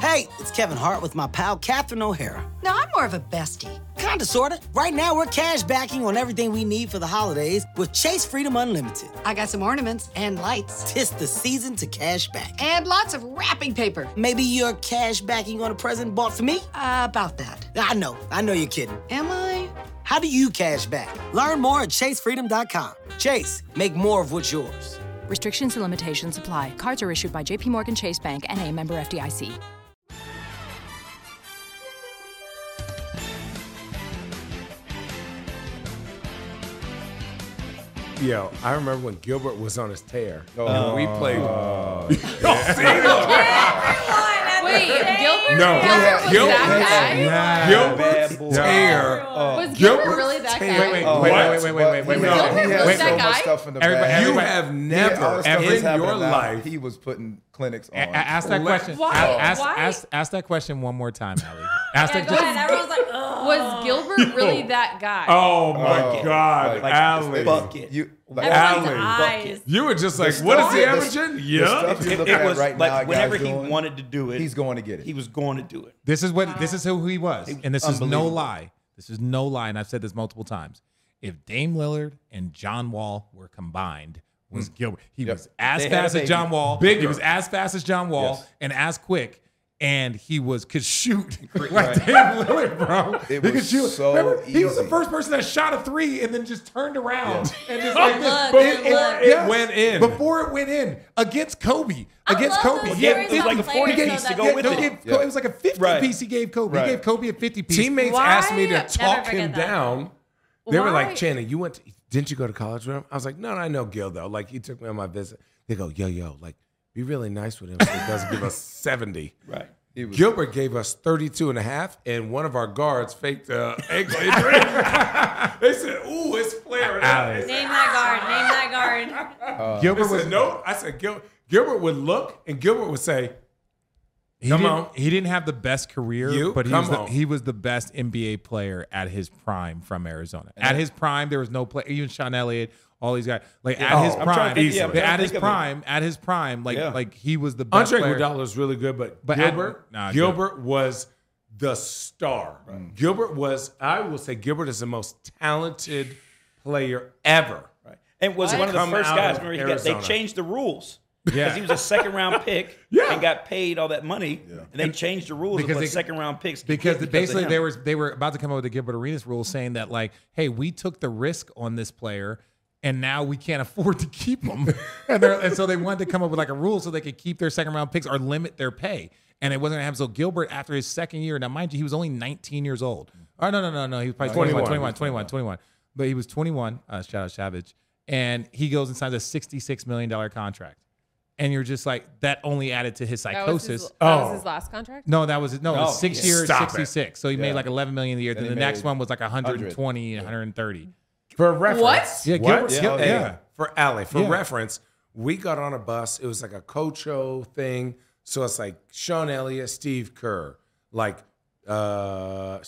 Hey, it's Kevin Hart with my pal Catherine O'Hara. No, I'm more of a bestie. Kinda, sorta. Right now, we're cash backing on everything we need for the holidays with Chase Freedom Unlimited. I got some ornaments and lights. Tis the season to cash back. And lots of wrapping paper. Maybe you're cash backing on a present bought for me? Uh, about that. I know, I know you're kidding. Am I? How do you cash back? Learn more at chasefreedom.com. Chase, make more of what's yours. Restrictions and limitations apply. Cards are issued by JPMorgan Chase Bank and a member FDIC. Yo, I remember when Gilbert was on his tear. Oh. and we oh. played. Wait, Gilbert? No, Gilbert was oh. Gilbert- that guy? Gilbert's Bad tear. Was Gilbert really that guy? Wait, wait, Oh, wait, wait, wait, wait, wait, wait, He wait. had- He Was that guy? stuff in the Everybody- bag. You have He had all never the in your life. He was putting clinics on. A- a- ask that question. Why? Ask, Why? ask, ask that question one more time, Allie. Ask Yeah, that go was oh. Gilbert really that guy? Oh my Oh, God, like- Allie. Bucket. You, like, Everyone's Allie. eyes. You were just like, The what is stuff- he the- averaging? the Yeah. stuff you It, look it at was right like now, guys whenever he doing, wanted to do it, he's going to get it. he was going to do it. This is what this is who he was, and this is no Unbelievable. lie. This is no lie, and I've said this multiple times. If Dame Lillard and John Wall were combined, was hmm. Gilbert? He Yep. was as They had a fast as baby. John Wall. Bigger. He was as fast as John Wall Yes. and as quick. And he was could shoot like Right. Dame Lillard, bro. It he could was shoot. so Remember, he was the first person that shot a three and then just turned around and just like this. Look, But look, it, look. It went in. before it went in against Kobe. Against love Kobe, those He It was like a 40 players, piece to that- go with no, it. he gave- Yeah. It was like a 50 Right. piece he gave Kobe. Right. He gave Kobe a 50 piece. Teammates Why? asked me to talk him that. down. They were like, Channing, you went to, didn't you go to college with him? I was like, no, no, I know Gil though. Like he took me on my visit. They go, yo, yo, like be really nice with him so he doesn't give us 70. Right. He was- Gilbert gave us 32 and a half, and one of our guards faked uh, ankle injury. they said, ooh, it's flaring. up." They said, Name that guard. Name that guard. Gilbert I was said, no. I said, Gil- Gilbert would look, and Gilbert would say, he Come didn't, on. He didn't have the best career, You? but he was, the, he was the best NBA player at his prime from Arizona. At his prime, there was no play. Even Sean Elliott, all these guys, like at Oh, his prime, to think- yeah, I'm trying to at his think of it. prime, at his prime, like Yeah. like he was the best Andre player. Iguodala is really good, but, But at- Gilbert, nah, Gilbert was the star. Mm. Gilbert was, I will say, Gilbert is the most talented player ever. Right. And was What? one of the Come first guys. of Remember, he got, they changed the rules. Yeah. Because he was a second round pick Yeah. and got paid all that money. And they changed the rules Because of what they- second round picks could because basically they were they were about to come up with the Gilbert Arenas rule saying that like, hey, we took the risk on this player. And now we can't afford to keep them, and, and so they wanted to come up with like a rule so they could keep their second round picks or limit their pay. And it wasn't gonna happen. So Gilbert, after his second year, now mind you, he was only 19 years old. Oh no, no, no, no, he was probably 21, 21, 21, 21. But he was 21. Uh, shout out Savage, and he goes and signs a 66 million dollar contract. And you're just like that only added to his That was psychosis. his, that was Oh. his last contract. No, that was no, it was Oh, six yeah. years, Stop it. 66. So he made like 11 million a year. Then Then the next one was like 120 and 130. For reference. What? Yeah, What? Gilbert, Yeah, Gil- yeah. For Allie, for Yeah. reference, we got on a bus. It was like a Cocho thing. So it's like Sean Elliott, Steve Kerr, like, uh,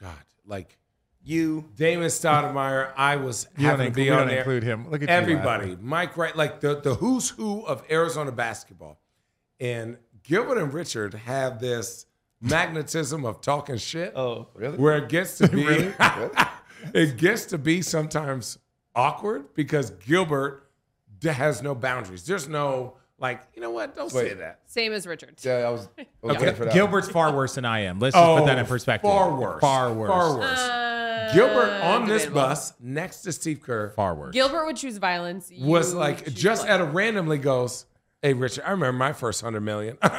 God, like you. Damon Stoudemire. I was You don't having to be on don't there. include him. Look at you everybody. Mike Wright, like the the who's who of Arizona basketball, and Gilbert and Richard have this magnetism of talking shit. Oh, Really? Where it gets to be, it gets to be sometimes awkward because Gilbert has no boundaries. There's no Like, you know what? Don't Wait. say that. Same as Richard. Yeah, I was, I was Okay. waiting for that. Gilbert's far worse than I am. Let's just put that in perspective. Oh, Far worse. Far worse. Far worse. Uh, Gilbert on this bus next to Steve Kerr Far worse. Gilbert would choose violence. You was like just blood. at a randomly goes, Hey Richard, I remember my first hundred million. and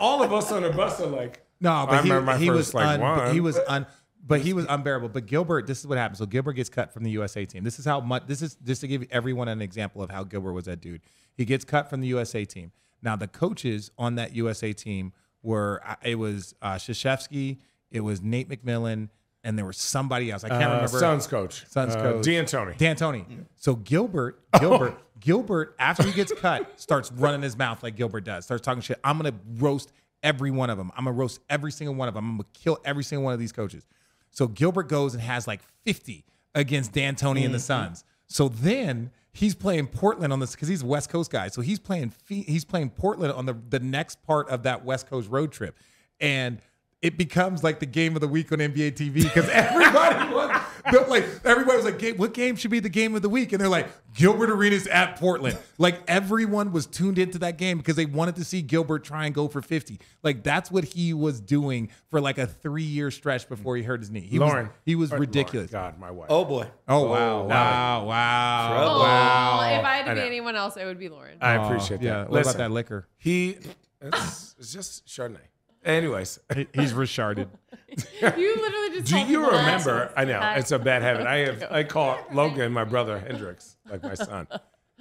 all of us on the bus are like, No, I but remember my he, he first, was like, un, one. he was un, but he was unbearable. But Gilbert, this is what happened. So Gilbert gets cut from the USA team. This is how much. This is just to give everyone an example of how Gilbert was that dude. He gets cut from the USA team. Now the coaches on that USA team were uh, it was uh, Krzyzewski, it was Nate McMillan, and there was somebody else. I can't uh, remember. Suns coach. Suns uh, coach. D'Antoni. D'Antoni. So Gilbert, Gilbert, Gilbert, after he gets cut, starts running his mouth like Gilbert does. Starts talking shit. I'm gonna roast every one of them. I'm gonna roast every single one of them. I'm gonna kill every single one of these coaches. So Gilbert goes and has like 50 against D'Antoni and the mm-hmm. Suns. So then he's playing Portland on this because he's a West Coast guy. So he's playing he's playing Portland on the the next part of that West Coast road trip, and it becomes like the game of the week on NBA TV because everybody was but, like everybody was like, "What game should be the game of the week?" And they're like, "Gilbert Arenas at Portland." Like everyone was tuned into that game because they wanted to see Gilbert try and go for fifty. Like that's what he was doing for like a three year stretch before he hurt his knee. He Lauren. was he was Or ridiculous. Lauren, God, my wife. Oh boy. Oh, oh wow, wow, wow, Trouble. wow. If I had I to be know. anyone else, it would be Lauren. I appreciate that. Yeah, what Listen, about that liquor? He it's, it's just Chardonnay. Anyways, He's retarded. you literally just. do you remember? I know it's a bad habit. I have I call Logan my brother Hendrix, like my son.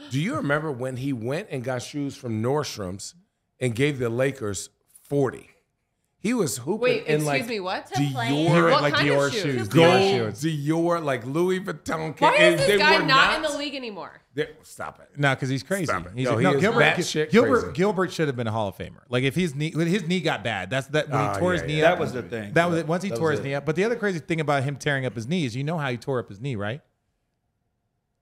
Do you remember when he went and got shoes from Nordstrom's and gave the Lakers forty? He was hooping Wait, in excuse like me, what? To Dior, play? What like kind of Dior shoes? shoes. To Dior play? Dior, like Louis Vuitton. Why is this they guy were not in the league anymore? They- Stop it. No, because he's crazy. He's Yo, no, he is Gilbert. batshit Gilbert. crazy. Gilbert should have been a Hall of Famer. Like if his knee, when his knee got bad. That's that when he ah, tore yeah, his knee yeah. up. That was the thing. That was it. Once he That tore was his it. knee up. But the other crazy thing about him tearing up his knee is you know how he tore up his knee, right?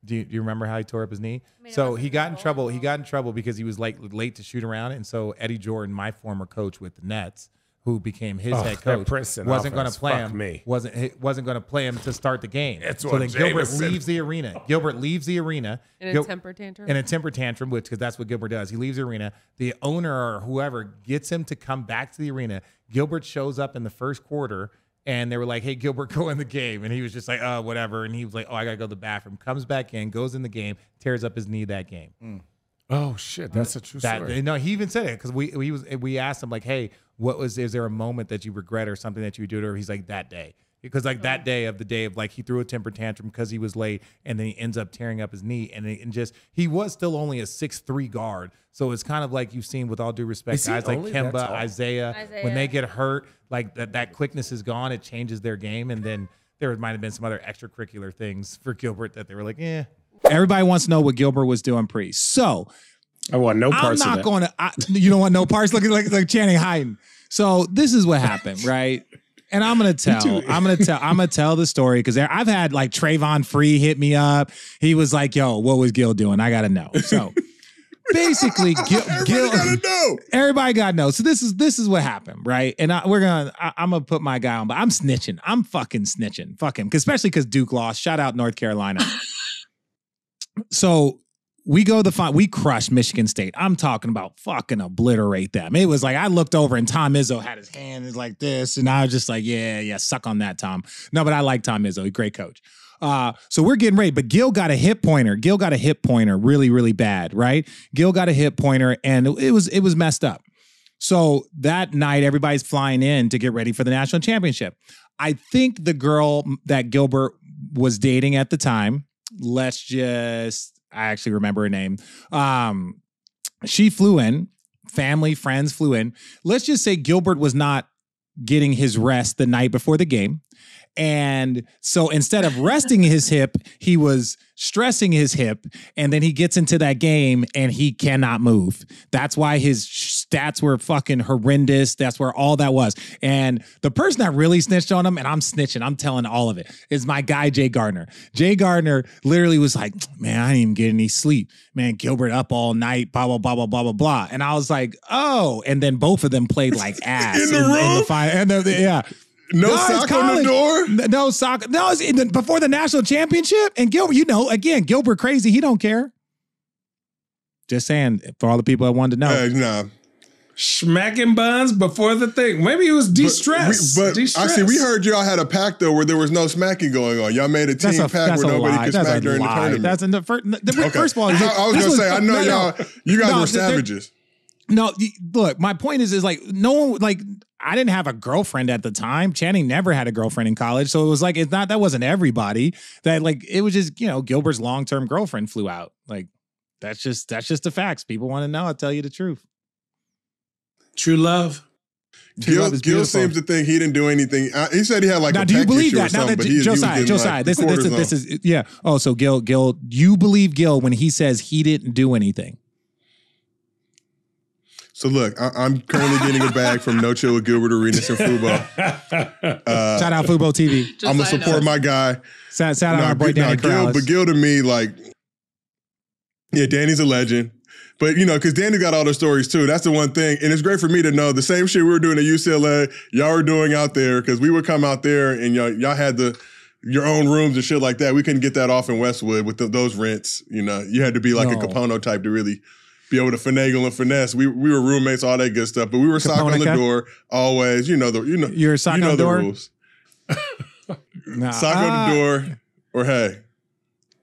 Do you, do you remember how he tore up his knee? mean, so he got in volleyball. trouble. He got in trouble because he was like late to shoot around, and so Eddie Jordan, my former coach with the Nets, who became his Oh, head coach, Princeton wasn't going to play fuck him. me. Wasn't wasn't going to play him to start the game. That's so what then Gilbert Jameson- leaves the arena. Gilbert leaves the arena In a Gil- temper tantrum? In a temper tantrum, which because that's what Gilbert does. He leaves the arena. The owner or whoever gets him to come back to the arena. Gilbert shows up in the first quarter. And they were like, "Hey, Gilbert, go in the game." And he was just like, "Oh, whatever." And he was like, "Oh, I gotta go to the bathroom." Comes back in, goes in the game, tears up his knee that game. Mm. Oh shit, that's a true That story. no, he even said it because we we was we asked him like, "Hey, what was? Is there a moment that you regret or something that you did?" Or he's like, "That day." Because like that oh. day of the day of like he threw a temper tantrum because he was late and then he ends up tearing up his knee and, it, and just he was still only a six three guard so it's kind of like you've seen with all due respect guys like Kemba tall? Isaiah, when they get hurt like that that quickness is gone it changes their game and then there might have been some other extracurricular things for Gilbert that they were like yeah Everybody wants to know what Gilbert was doing pre so I want no parts. I'm not going to. I, you don't want no parts. Looking like like Channing hiding. So this is what happened, right? And I'm gonna tell. I'm gonna tell. I'm gonna tell the story because I've had like Travon Free hit me up. He was like, "Yo, what was Gil doing? I gotta know." So basically, Gil, Gil know. everybody got to know. So this is this is what happened, right? And I, we're gonna. I, I'm gonna put my guy on, but I'm snitching. I'm fucking snitching. Fuck him, especially because Duke lost. Shout out North Carolina. so we go the final. We crushed Michigan State. I'm talking about fucking obliterate them. It was like I looked over and Tom Izzo had his hand like this, and I was just like, yeah, yeah, suck on that, Tom. No, but I like Tom Izzo. He's great coach. Uh, so we're getting ready, but Gil got a hip pointer. Gil got a hip pointer, really, really bad, right? Gil got a hip pointer, and it was it was messed up. So that night, everybody's flying in to get ready for the national championship. I think the girl that Gilbert was dating at the time, let's just, I actually remember her name. Um, she flew in, family, friends flew in. Let's just say Gilbert was not getting his rest the night before the game. And so instead of resting his hip, he was stressing his hip. And then he gets into that game and he cannot move. That's why his stats were fucking horrendous. That's where all that was. And the person that really snitched on him, and I'm snitching, I'm telling all of it, is my guy, Jay Gardner. Jay Gardner literally was like, man, I didn't even get any sleep. Man, Gilbert up all night, blah, blah, blah, blah, blah, blah, blah. And I was like, oh. And then both of them played like ass In the room? final. And the, yeah. No it's sock on the door? No sock. No, it's in the, before the national championship. And Gilbert, you know, again, Gilbert crazy. He don't care. Just saying for all the people that wanted to know. Hey, nah. Smacking buns before the thing. Maybe he was de-stressed. But, we, but I De-stressed. see. We heard y'all had a pact though, where there was no smacking going on. Y'all made a team That's a, pact where nobody lie. could That's smack a during the lie. tournament. That's in the first. The, Okay. First of all, I- I was this gonna say, I know no, no. y'all- you guys No, were savages. No, look, my point is, is like no one like I didn't have a girlfriend at the time. Channing never had a girlfriend in college, so it was like it's not that wasn't everybody. That like it was just you know Gilbert's long term girlfriend flew out. Like that's just that's just the facts. People want to know. I'll tell you the truth. True love. True Gil, love Gil seems to think he didn't do anything. He said he had like now, a do you believe that? Now that but he, he Josiah, getting, Josiah, like, this, is this is this is yeah. Oh, so Gil, Gil, you believe Gil when he says he didn't do anything? So look, I, I'm currently getting a bag from No Chill with Gilbert Arenas and Fubo. Uh, Shout out Fubo TV. I'm gonna support my guy. Shout, shout out Nah, our boy Gil- nah, Danny Gil, but Gil to me, like, yeah, Danny's a legend. But you know, because Danny got all the stories too. That's the one thing, and it's great for me to know the same shit we were doing at UCLA, y'all were doing out there. Because we would come out there and y'all, y'all had the your own rooms and shit like that. We couldn't get that off in Westwood with the, those rents. You know, you had to be like No. a Capono type to really be able to finagle and finesse. We we were roommates, all that good stuff. But we were sock on the door always. You know the you know You're sock you know on the door? rules. Nah, Sock on ah, the door or hey.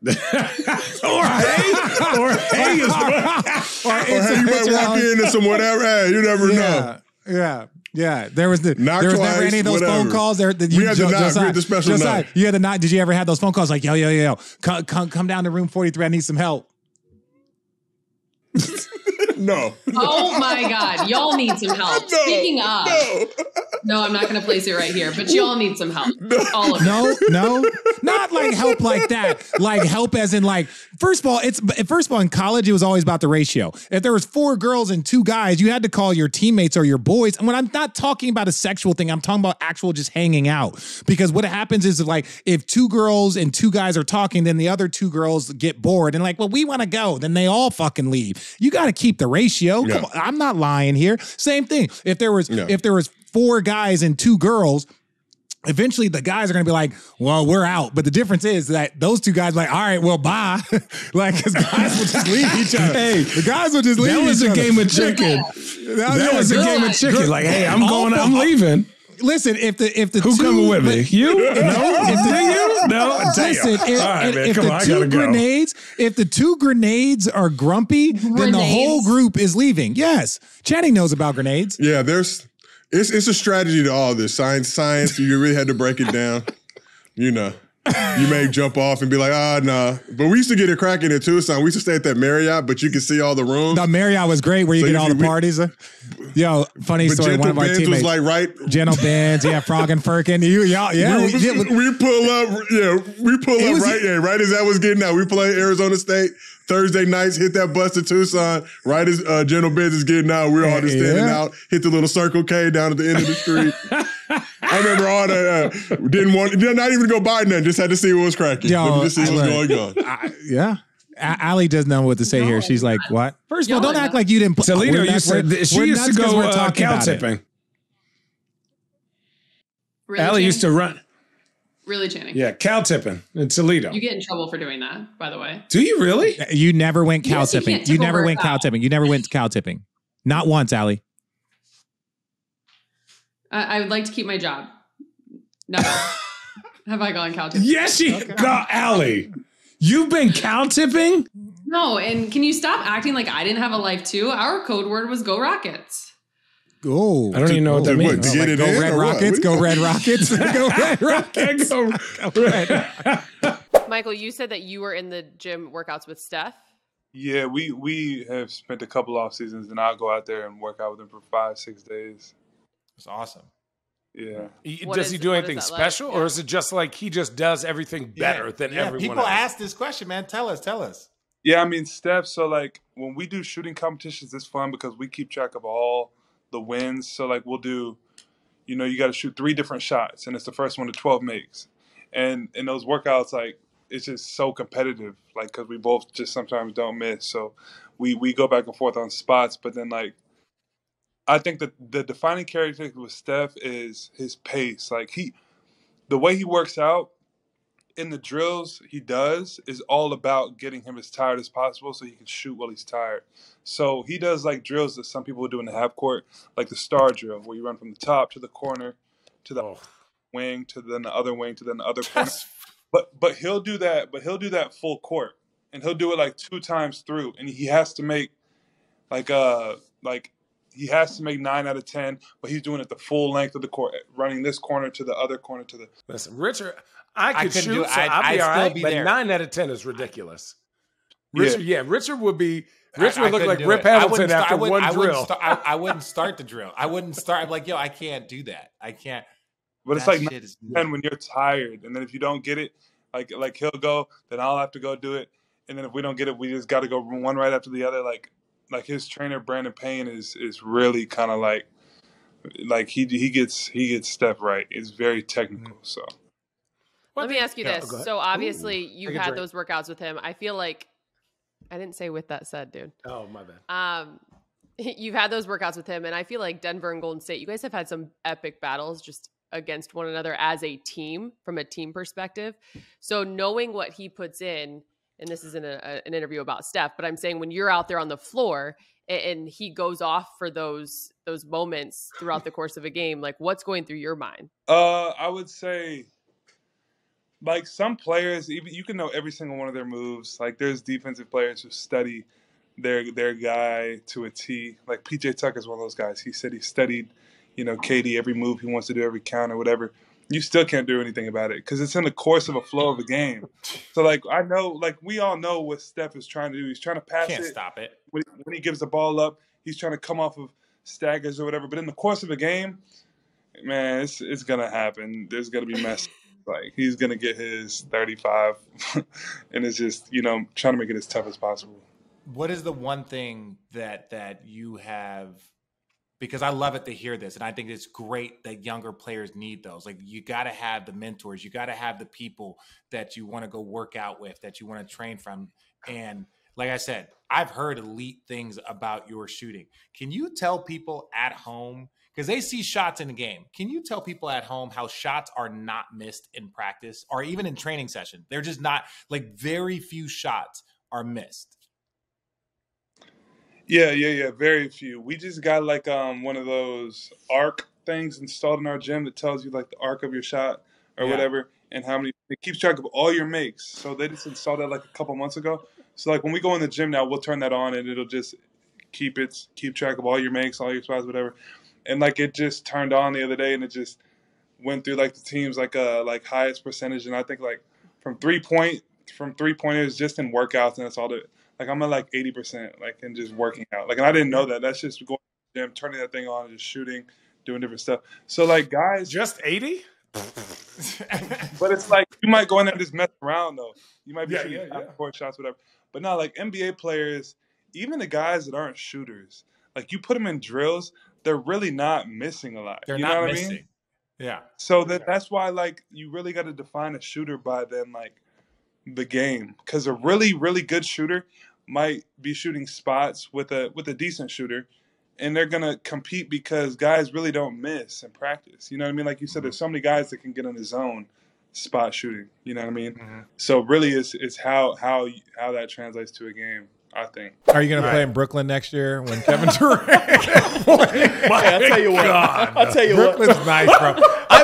or hey, or hey is the or Or it's- hey, you might walk your own- into some whatever. Hey, you never know. Yeah, yeah, yeah. There was the Knock there was never any of those phone calls. There, that We had the knock. We had the special Josiah, knock. You had the knock. Did you ever have those phone calls like yo, yo, yo, yo, come, come, come down to room forty three. I need some help. No. Oh my God. Y'all need some help. Speaking of, no. I'm not going to place it right here, but y'all need some help. All of No, you. no, not like help like that. Like help as in like. First of all, it's first of all in college it was always about the ratio. If there was four girls and two guys, you had to call your teammates or your boys. And when I'm not talking about a sexual thing, I'm talking about actual just hanging out. Because what happens is like if two girls and two guys are talking, then the other two girls get bored and like, well, we want to go. Then they all fucking leave. You got to keep the ratio. Come Yeah. on, I'm not lying here. Same thing. If there was Yeah. if there was four guys and two girls eventually the guys are gonna be like, well, we're out. But the difference is that those two guys are like, all right, well, bye. like, because guys will just leave each other. Hey, the guys will just leave that was a other. game of chicken. That was a game of chicken. Like, hey, I'm going. I'm leaving. Listen, if the if the Who two, coming with me? You? No? if the- Do you? No? Damn. Listen, if, All right, if- man, if come the on, two gotta go. grenades, if the two grenades are grumpy, then the whole group is leaving. Yes, Channing knows about grenades. Yeah, there's it's it's a strategy to all this. Science, science, you really had to break it down. You know. You may jump off and be like, ah, nah. But we used to get it cracking in Tucson. We used to stay at that Marriott, but you could see all the rooms. The Marriott was great, where you So get you- all the we- parties. Yo, funny story. One of our Benz teammates was like right. Gentle Benz, yeah, Frog and Firkin. You, y'all, yeah, we, we, we- we pull up, yeah, we pull up was- right, yeah, right as that was getting out. We play Arizona State Thursday nights, hit that bus to Tucson. Right as uh, General Benz is getting out, we're all just standing Yeah. out. Hit the little Circle K down at the end of the street. I remember all that. Uh, didn't want, did not even go buy nothing. Just had to see what was cracking. Yo, Let just see I what's going on. I- yeah. A- Allie doesn't know what to say here. She's like, "What?" First of all, don't act like you didn't. put- Toledo we're used nuts, to. we're- She used nuts to 'cause go uh, cow tipping. Really, Allie used to run. Really, Channing. Yeah, cow tipping in Toledo. You get in trouble for doing that, by the way. Do you really? You never went cow Yes, tipping. can't You never went cow cow. tipping. You never went cow tipping. Not once, Allie. I, I would like to keep my job. Never. Have I gone cow tipping? Yes, she. got Allie, you've been cow tipping. No, and can you stop acting like I didn't have a life too? Our code word was "Go Rockets." Oh, I don't even know what that means. to get it go Red? Rockets. Go Red Rockets. go Red Rockets. Go- Go Red. Michael, you said that you were in the gym workouts with Steph. Yeah, we we have spent a couple off seasons, and I'll go out there and work out with him for five, six days. It's awesome. Yeah. He- does is- he do anything that like? special, or is it just like he just does everything better than everyone People else? ask this question, man. Tell us. Tell us. Yeah, I mean, Steph, so like when we do shooting competitions, it's fun because we keep track of all the wins. So, like, we'll do, you know, you got to shoot three different shots, and it's the first one to 12 makes. And in those workouts, like, it's just so competitive, like, because we both just sometimes don't miss. So, we, we go back and forth on spots, but then, like, I think that the defining characteristic with Steph is his pace. Like, he, the way he works out, in the drills he does is all about getting him as tired as possible so he can shoot while he's tired. So he does like drills that some people would do in the half court, like the star drill, where you run from the top to the corner to the Oh. wing to then the other wing to then the other corner. But but he'll do that, but he'll do that full court. And he'll do it like two times through. And he has to make like uh like he has to make nine out of ten, but he's doing it the full length of the court, running this corner to the other corner to the Listen, Richard, I I could couldn't shoot, do it. so I'd- I'd, be I'd still be but there. nine out of ten is ridiculous. Yeah. Richard, yeah, Richard would be. I- Richard I would look like Rip it. I Hamilton wouldn't start- after I wouldn't- one I wouldn't drill. start- I, I wouldn't start the drill. I wouldn't start. I'm like, yo, I can't do that. I can't. But it's like shit nine is ten when you're tired, and then if you don't get it, like like he'll go, then I'll have to go do it, and then if we don't get it, we just got to go one right after the other. Like like his trainer Brandon Payne is is really kind of like like he he gets he gets step right. It's very technical. So Let me ask you Yeah, this. go. So obviously Ooh, you've had those workouts with him. I feel like I didn't say with that said, dude. Oh my bad. Um, you've had those workouts with him, and I feel like Denver and Golden State, you guys have had some epic battles just against one another as a team from a team perspective. So knowing what he puts in, and this isn't a, an interview about Steph, but I'm saying when you're out there on the floor and, and he goes off for those those moments throughout the course of a game, like what's going through your mind? Uh, I would say, like some players, even you can know every single one of their moves. Like there's defensive players who study their their guy to a T. Like PJ Tucker is one of those guys. He said he studied, you know, KD every move he wants to do, every count or whatever. You still can't do anything about it because it's in the course of a flow of a game. So like I know, like we all know what Steph is trying to do. He's trying to pass Can't it stop it. when, when he gives the ball up, he's trying to come off of staggers or whatever. But in the course of a game, man, it's it's gonna happen. There's gonna be mess. Like he's gonna get his 35, and it's just you know trying to make it as tough as possible. What is the one thing that that you have? Because I love it to hear this, and I think it's great that younger players need those. Like you got to have the mentors, you got to have the people that you want to go work out with, that you want to train from. And like I said, I've heard elite things about your shooting. Can you tell people at home because they see shots in the game? Can you tell people at home how shots are not missed in practice or even in training session? They're just not like very few shots are missed. Yeah, yeah, yeah. Very few. We just got like um one of those arc things installed in our gym that tells you like the arc of your shot or Yeah. whatever, and how many. It keeps track of all your makes. So they just installed that like a couple months ago. So like when we go in the gym now, we'll turn that on and it'll just keep it keep track of all your makes, all your spots, whatever. And like it just turned on the other day, and it just went through like the teams like uh like highest percentage, and I think like from three point from three pointers just in workouts, and that's all that. Like I'm at like eighty percent, like in just working out. Like and I didn't know that. That's just going to the gym, turning that thing on, and just shooting, doing different stuff. So like guys, just eighty. but it's like you might go in there and just mess around though. You might be Yeah, shooting yeah, yeah. court shots, whatever. But now like NBA players, even the guys that aren't shooters, like you put them in drills, they're really not missing a lot. They're you not know what I missing. mean? Yeah. So that that's why like you really got to define a shooter by then like the game because a really really good shooter might be shooting spots with a with a decent shooter and they're gonna compete because guys really don't miss in practice you know what i mean like you said mm-hmm. there's so many guys that can get in the zone spot shooting you know what i mean mm-hmm. so really it's it's how how how that translates to a game i think Are you going to play in Brooklyn next year when Kevin Durant? Hey, I'll tell you what. God. I'll tell you what. Brooklyn's nice, bro.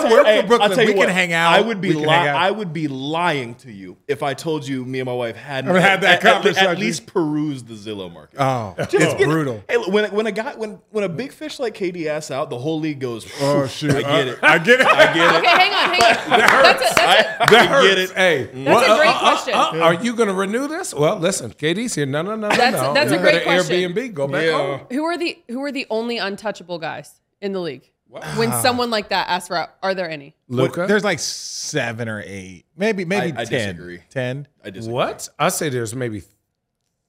I'll tell- work hey, for Brooklyn. I'll tell you We can what, hang out. I would be We can li- hang out. I would be lying to you if I told you me and my wife hadn't Haven't had that at, at- conversation. At, least perused the Zillow market. Oh, Just it's get brutal. Hey, when when a guy when when a big fish like KD asks out, the whole league goes. Oh, shoot. I get Uh, it. I get it. I get it. Okay, hang on, hang on. That That's a, that's a, I, That I get it. Hey, That's a great uh, uh, question. uh, Are you going to renew this? Well, listen, KD's here. No, no, no, no, That's- no. that's a great question. Airbnb. Go back Yeah. home. who are the who are the only untouchable guys in the league? When someone like that asks for, are there any? What- Luka. There's like seven or eight, maybe maybe I- I ten. disagree. Ten. I disagree. What? I say there's maybe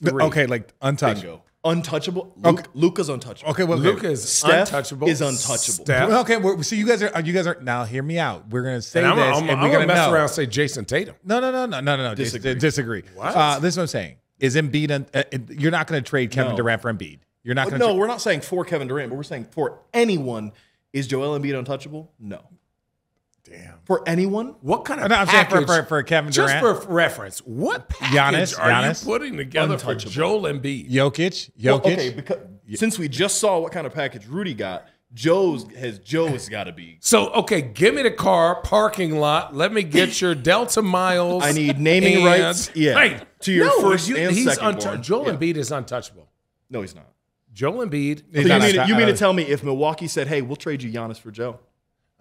three. Okay, like untouched. Bingo. Untouchable. Luke, Luka's untouchable. Okay, well, Luka is Steph untouchable. is untouchable. Steph. Well, okay, well, so you guys are you guys are now. Hear me out. We're gonna say And I'm, this, I'm, and I'm we're gonna gonna mess know. around and say Jayson Tatum. No, no, no, no, no, no, no. Dis- Disagree. disagree. What? Uh, this is what I'm saying. Is Embiid? Un- uh, uh, you're not going to trade Kevin No. Durant for Embiid. You're not going to. No, we're not saying for Kevin Durant, but we're saying for anyone. Is Joel Embiid untouchable? No. Damn. For anyone? What kind of No, I'm saying for- package? for- for Kevin Just for reference, what package Giannis, are Giannis. you putting together for Untouchable. Joel Embiid? Jokic, Well, Jokic. okay, because since we just saw what kind of package Rudy got, Joe's has Joe's got to be. So okay, give me the car parking lot. Let me get your Delta miles. I need naming and- rights, yeah, right to your No, first you- and he's second untou- born. Joel Yeah. Embiid is untouchable. No, he's not. Joel Embiid. So you, mean, a- you mean uh, to tell me if Milwaukee said, "Hey, we'll trade you Giannis for Joe"?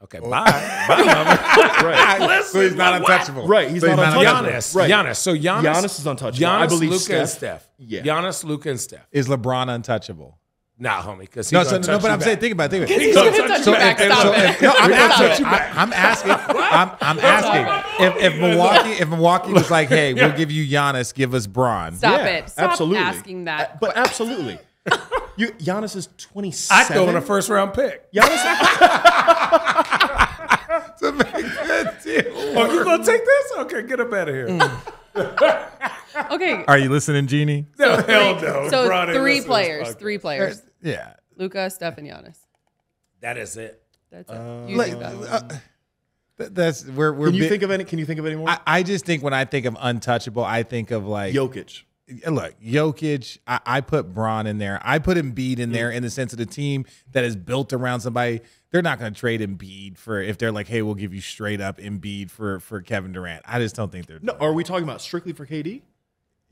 Okay, bye. bye. Right. Listen, so he's not what? untouchable. Right, he's So not untouchable. Giannis. Right. Giannis. So Giannis. Giannis is untouchable. Giannis, I believe Luka, and Steph- Steph. Yeah. Giannis, Luka, and Steph. Is LeBron untouchable? Nah, homie, because No, so, no, but I'm saying, think about it. Think about it. He's So- gonna touch so you back. if- Stop so it. if- No, I'm We're gonna touch asking. you back. I- I'm asking. I'm, I'm asking. If, if Milwaukee, if Milwaukee was like, "Hey, we'll give you Giannis, give us Bron." Stop Yeah, it. Stop absolutely. asking that. But absolutely, you Giannis is twenty seven. I'd throw in a first round pick. Giannis, to make that deal. Oh, you gonna take this? Okay, get up out of here. Mm. Okay. Are you listening, Jeannie? No, hell no. So Bron ain't three listening to this players. podcast. Three players. Yeah. Luka, Steph, and Giannis. That is it. That's it. you Like, that? uh, th- that's we're we're. can you bi- think of any? Can you think of any more? I, I just think when I think of untouchable, I think of like Jokic. Look, Jokic, I, I put Bron in there. I put Embiid in there in the sense of the team that is built around somebody. They're not going to trade Embiid for if they're like, hey, we'll give you straight up Embiid for for Kevin Durant. I just don't think they're. No, are we talking about strictly for KD?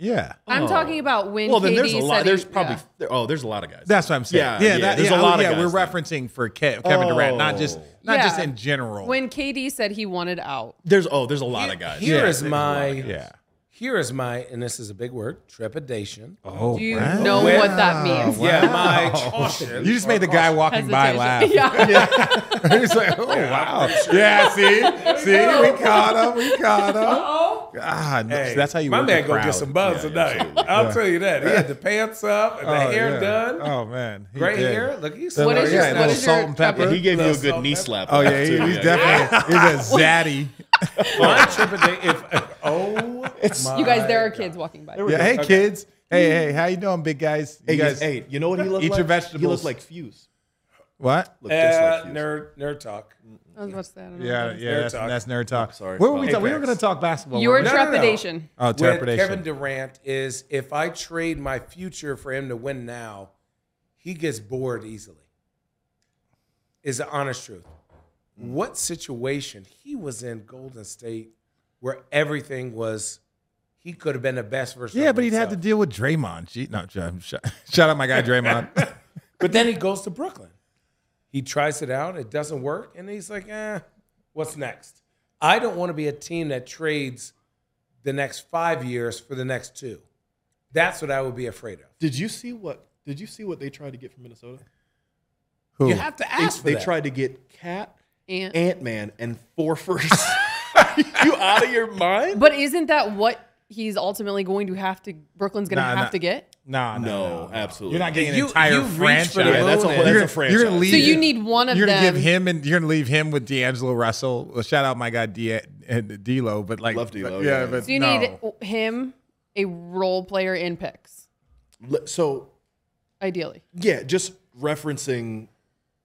Yeah, I'm Oh. talking about when Well, then KD there's a lot. he- There's probably yeah. there, oh, there's a lot of guys. that's what I'm saying. Yeah, Yeah, yeah, that, there's yeah, a oh, lot oh, of yeah. guys We're then. referencing for Ke- Kevin Durant, not just Oh. not just in general. When KD said he wanted out. There's oh, there's a lot of guys. Here Yeah, is my yeah. Here is my and this is a big word trepidation. Oh, Do you wow. know what that means? Yeah, my caution. You just made the guy walking by laugh. Hesitation. Yeah. He's like, oh wow, yeah. See, see, we caught him. We caught him. Oh. God, ah, Hey, that's how you. My work man a gonna crowd. get some buzz tonight. I'll tell you that. He had the pants up and the Oh, hair yeah. done. Oh man, He Gray did. hair. Look, he's The- What is your- yeah, what little salt and pepper. He gave you a good knee slap. Oh yeah, he's definitely he's a zaddy. My trepidation. If oh, You guys, there are kids walking by. Yeah, hey kids. Hey, hey, how you doing, big guys? Hey, You guys, hey, you know what he looks eat like? your He looks like Fuse. what? Look just Uh, like Fuse. nerd, nerd talk. I was about to say, I don't know Yeah, what that is. yeah, Nerd that's, talk. that's nerd talk. Sorry. Where were we? Apex. talk- We were going to talk basketball. Your weren't we? No, no, no. trepidation. oh, With trepidation. Kevin Durant is if I trade my future for him to win now, he gets bored easily. Is the honest truth. What situation he was in Golden State where everything was he could have been the best version. yeah, of but he'd have to deal with Draymond. Gee, no, shout, shout out my guy Draymond. But then he goes to Brooklyn. He tries it out, it doesn't work, and he's like, eh, what's next? I don't want to be a team that trades the next five years for the next two. That's what I would be afraid of. Did you see what? Did you see what they tried to get from Minnesota? Who? You have to They, ask for they that. tried to get KAT, And- Ant Man, and four firsts. you out of your mind? But isn't that what he's ultimately going to have to? Brooklyn's going to Nah, have nah. to get. no, no, No, no, absolutely. You're not getting You- an entire you reach franchise. for the Yeah, that's a moon whole- and- that's a franchise. You're gonna leave. So you need one of You're gonna give him and you're gonna leave him with D'Angelo Russell. Well, shout out my guy D- uh, D'Lo, but like, Love D'Lo, but- yeah. yeah, but So you no. need him, a role player in picks, So ideally. yeah, just referencing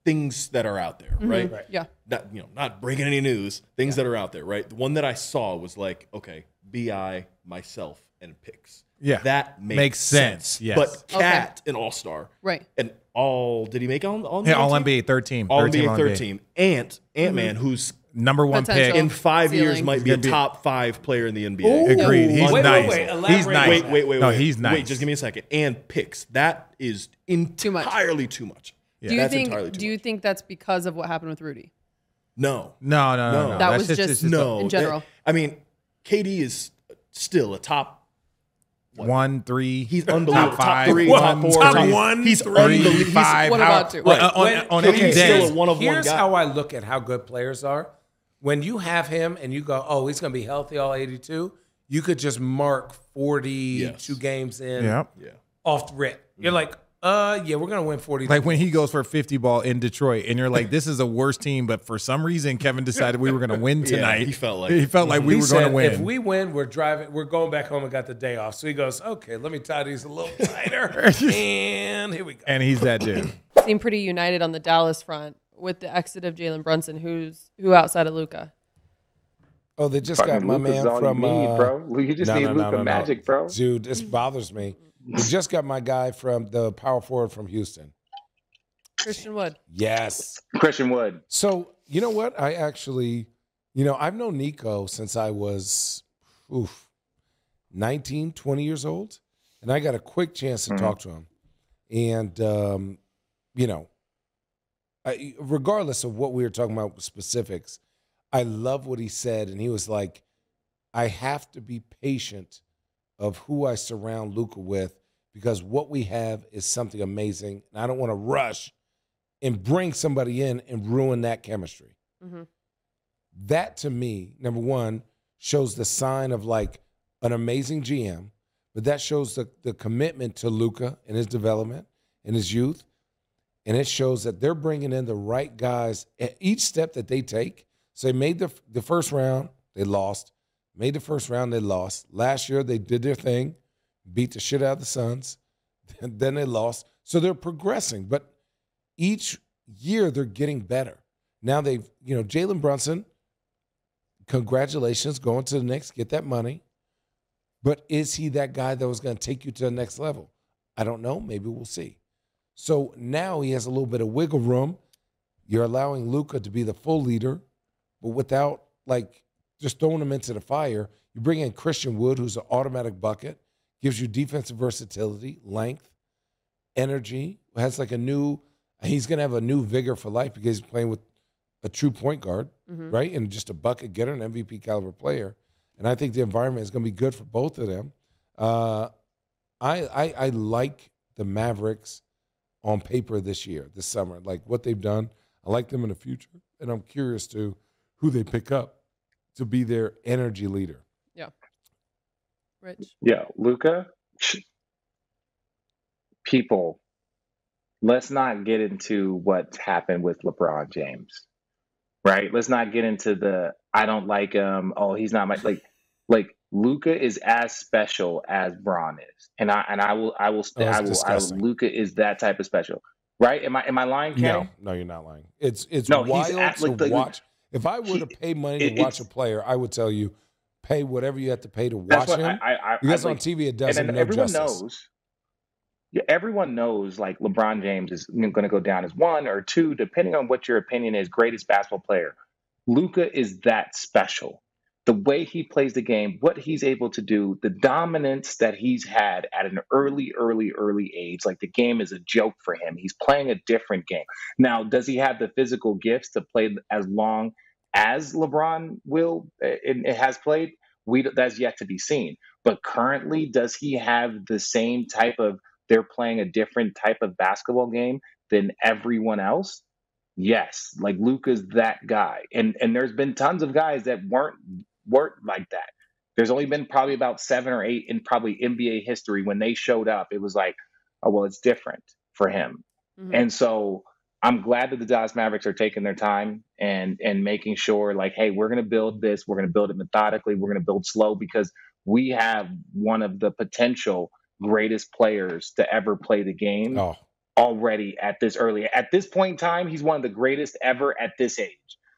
things that are out there, right? Right. Yeah. Not you know, not breaking any news. Things that are out there, right? The one that I saw was like, okay, Bi, myself, and picks. Yeah. that makes, Makes sense, yes. But Okay. KAT, an All Star, Right. and all did he make all all Yeah, all NBA team? NBA third team, all NBA all third team, Ant Ant Man, mm-hmm. who's number one Potential. pick. in five years might be a be- top five player in the NBA. Ooh. Agreed. He's Wait, wait, nice. wait, He's nice. Wait, wait, wait, No, wait. he's nice. Wait, just give me a second. And picks. That is Too much. entirely too much. Do you That's think? entirely too Do you much. think that's because of what happened with Rudy? No. No, no, no, No. no. That That's was just- it's No. In general. That- I mean, KD is still a top. one, three. He's unbelievable. Top five, top three, one, top four. top top- one, He's three, unbelievable. He's- five. What about two? well, Wait, on, when- on KD any day. still a one of one Here's guy. how I look at how good players are. When you have him and you go, oh, he's going to be healthy all 82, you could just mark 42 Yes. games in Yep. Yeah. off the rip. You're like, uh, yeah, we're going to win forty. Like when he goes for a 50 ball in Detroit, and you're like, this is a worse team, but for some reason, Kevin decided we were going to win Yeah, tonight. he felt like- he felt like we He were gonna win. If we win, we're driving. We're going back home and got the day off. So he goes, okay, let me tie these a little tighter, and here we go. and he's that dude. Seem pretty united on the Dallas front with the exit of Jalen Brunson? Who's who outside of Luka? Oh, they just got my Luka's man all you from need, uh, bro. You just need Luka magic, bro. Dude, this bothers me. We just got my guy from the power forward from Houston. Christian Wood. Yes. Christian Wood. So, you know what? I actually, you know, I've known Nico since I was oof, 19, 20 years old. And I got a quick chance to Mhm. talk to him. And, um, you know, I, regardless of what we were talking about specifics, I love what he said. And he was like, I have to be patient of who I surround Luka with because what we have is something amazing. And I don't want to rush and bring somebody in and ruin that chemistry. Mm-hmm. That to me, number one, shows the sign of like an amazing GM, but that shows the, the commitment to Luka and his development and his youth. And it shows that they're bringing in the right guys at each step that they take. So they made the, the first round, they lost. Made the first round, they lost. Last year, they did their thing, beat the shit out of the Suns. then they lost. So they're progressing. But each year they're getting better. Now they've, you know, Jalen Brunson, congratulations, going to the Knicks, get that money. But is he that guy that was going to take you to the next level? I don't know. Maybe we'll see. So now he has a little bit of wiggle room. You're allowing Luka to be the full leader, but without like just throwing them into the fire. You bring in Christian Wood, who's an automatic bucket, gives you defensive versatility, length, energy, has like a new, he's going to have a new vigor for life because he's playing with a true point guard, Mhm. right? And just a bucket getter, an MVP caliber player. And I think the environment is going to be good for both of them. Uh, I, I I like the Mavericks on paper this year, this summer, like what they've done. I like them in the future, and I'm curious to who they pick up to be their energy leader. Yeah. Rich. Yeah, Luka. People, let's not get into what happened with LeBron James, right? Let's not get into the I don't like him. Oh, he's not my like. Like Luka is as special as Bron is, and I and I will I will Oh, I will, I will. Luka is that type of special, right? Am I am I lying, Ken? No, no, you're not lying. It's it's No, he's wild at- to like the- watch. If I were to pay money to it- watch a player, I would tell you, pay whatever you have to pay to watch him. I, I, I because on TV it does him and then no everyone justice. knows. Yeah, everyone knows like LeBron James is going to go down as one or two, depending on what your opinion is. Greatest basketball player, Luka is that special. The way he plays the game, what he's able to do, the dominance that he's had at an early, early, early age, like the game is a joke for him. He's playing a different game. Now, does he have the physical gifts to play as long as LeBron will uh, and has played? We that's yet to be seen. But currently, does he have the same type of? They're playing a different type of basketball game than everyone else. Yes, like Luka's that guy, and and there's been tons of guys that weren't weren't like that. There's only been probably about seven or eight in probably NBA history when they showed up. It was like, oh well, it's different for him. Mm-hmm. And so I'm glad that the Dallas Mavericks are taking their time and and making sure like, hey, we're going to build this. We're going to build it methodically. We're going to build slow because we have one of the potential greatest players to ever play the game Oh, already at this early. At this point in time, he's one of the greatest ever at this age.